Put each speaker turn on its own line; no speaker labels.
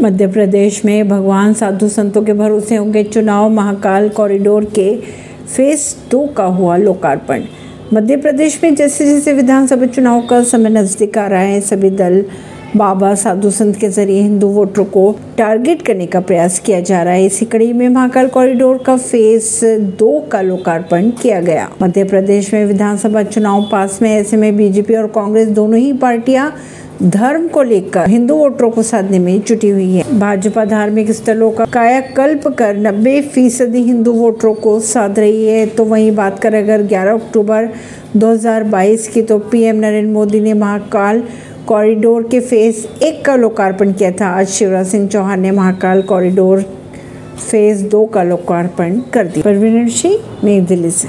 मध्य प्रदेश में भगवान साधु संतों के भरोसे होंगे। चुनाव महाकाल कॉरिडोर के फ़ेज़ टू का हुआ लोकार्पण। मध्य प्रदेश में जैसे जैसे विधानसभा चुनाव का समय नज़दीक आ रहा है, सभी दल बाबा साधु संत के ज़रिए हिंदू वोटरों को टारगेट करने का प्रयास किया जा रहा है। इसी कड़ी में महाकाल कॉरिडोर का फ़ेज़ दो का लोकार्पण किया गया। मध्य प्रदेश में विधानसभा चुनाव पास में, ऐसे में बीजेपी और कांग्रेस दोनों ही पार्टियाँ धर्म को लेकर हिंदू वोटरों को साधने में जुटी हुई है। भाजपा धार्मिक स्थलों का कायाकल्प कर 90 फ़ीसदी हिंदू वोटरों को साध रही है। तो वहीं बात करें अगर 11 अक्टूबर 2022 की तो पीएम नरेंद्र मोदी ने महाकाल कॉरिडोर के फ़ेज़ एक का लोकार्पण किया था। आज शिवराज सिंह चौहान ने महाकाल कॉरिडोर फ़ेज़ दो का लोकार्पण कर दिया। परवीन सिंह, नई दिल्ली से।